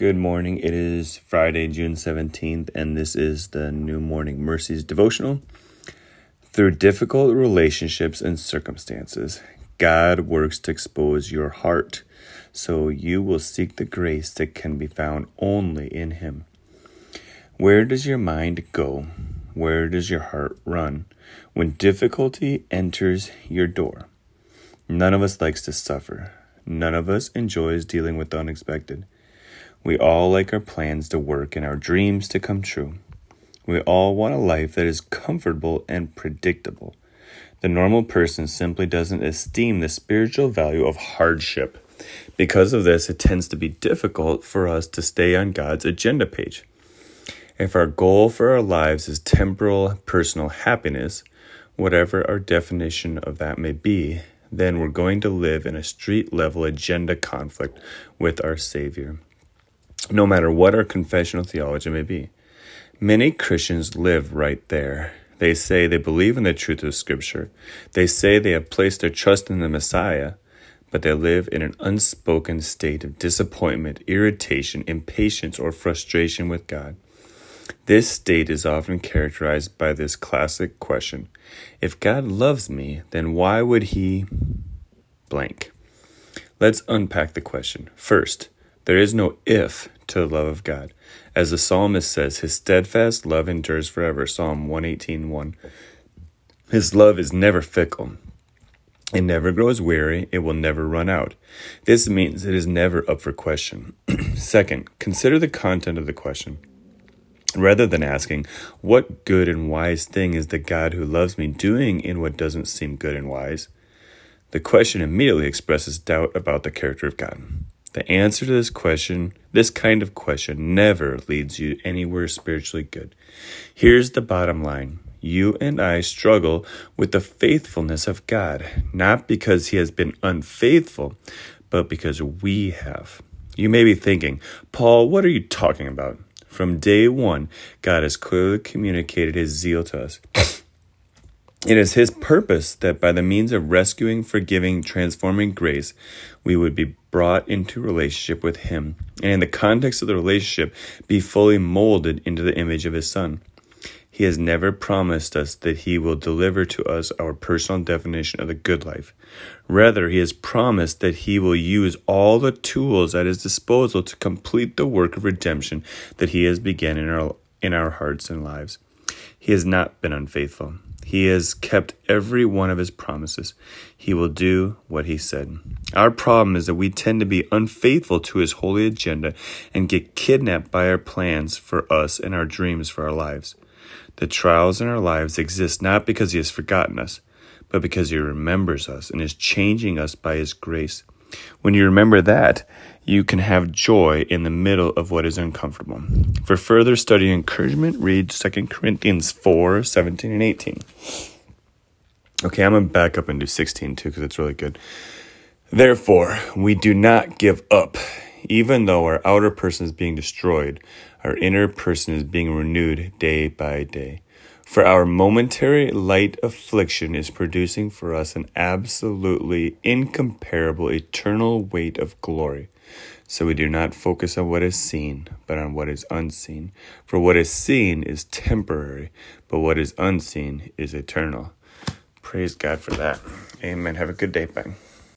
Good morning. It is Friday, June 17th, and this is the New Morning Mercies devotional. Through difficult relationships and circumstances, God works to expose your heart so you will seek the grace that can be found only in Him. Where does your mind go? Where does your heart run when difficulty enters your door? None of us likes to suffer. None of us enjoys dealing with the unexpected. We all like our plans to work and our dreams to come true. We all want a life that is comfortable and predictable. The normal person simply doesn't esteem the spiritual value of hardship. Because of this, it tends to be difficult for us to stay on God's agenda page. If our goal for our lives is temporal personal happiness, whatever our definition of that may be, then we're going to live in a street level agenda conflict with our Savior no matter what our confessional theology may be. Many Christians live right there. They say they believe in the truth of Scripture. They say they have placed their trust in the Messiah, but they live in an unspoken state of disappointment, irritation, impatience, or frustration with God. This state is often characterized by this classic question If God loves me, then why would He blank? Let's unpack the question. First, there is no if to the love of God. As the psalmist says, his steadfast love endures forever. Psalm 118:1. His love is never fickle. It never grows weary, it will never run out. This means it is never up for question. Second, consider the content of the question. Rather than asking, What good and wise thing is the God who loves me doing in what doesn't seem good and wise? The question immediately expresses doubt about the character of God. The answer to this question, this kind of question, never leads you anywhere spiritually good. Here's the bottom line you and I struggle with the faithfulness of God, not because He has been unfaithful, but because we have. You may be thinking, Paul, what are you talking about? From day one, God has clearly communicated His zeal to us. It is His purpose that by the means of rescuing, forgiving, transforming grace, we would be brought into relationship with Him, and in the context of the relationship, be fully molded into the image of His Son. He has never promised us that He will deliver to us our personal definition of the good life. Rather, He has promised that He will use all the tools at His disposal to complete the work of redemption that He has begun in our, in our hearts and lives. He has not been unfaithful. He has kept every one of his promises. He will do what he said. Our problem is that we tend to be unfaithful to his holy agenda and get kidnapped by our plans for us and our dreams for our lives. The trials in our lives exist not because he has forgotten us, but because he remembers us and is changing us by his grace. When you remember that, you can have joy in the middle of what is uncomfortable. For further study and encouragement, read 2 Corinthians 4 17 and 18. Okay, I'm going to back up and do 16 too because it's really good. Therefore, we do not give up. Even though our outer person is being destroyed, our inner person is being renewed day by day. For our momentary light affliction is producing for us an absolutely incomparable eternal weight of glory. So we do not focus on what is seen, but on what is unseen. For what is seen is temporary, but what is unseen is eternal. Praise God for that. Amen. Have a good day. Bye.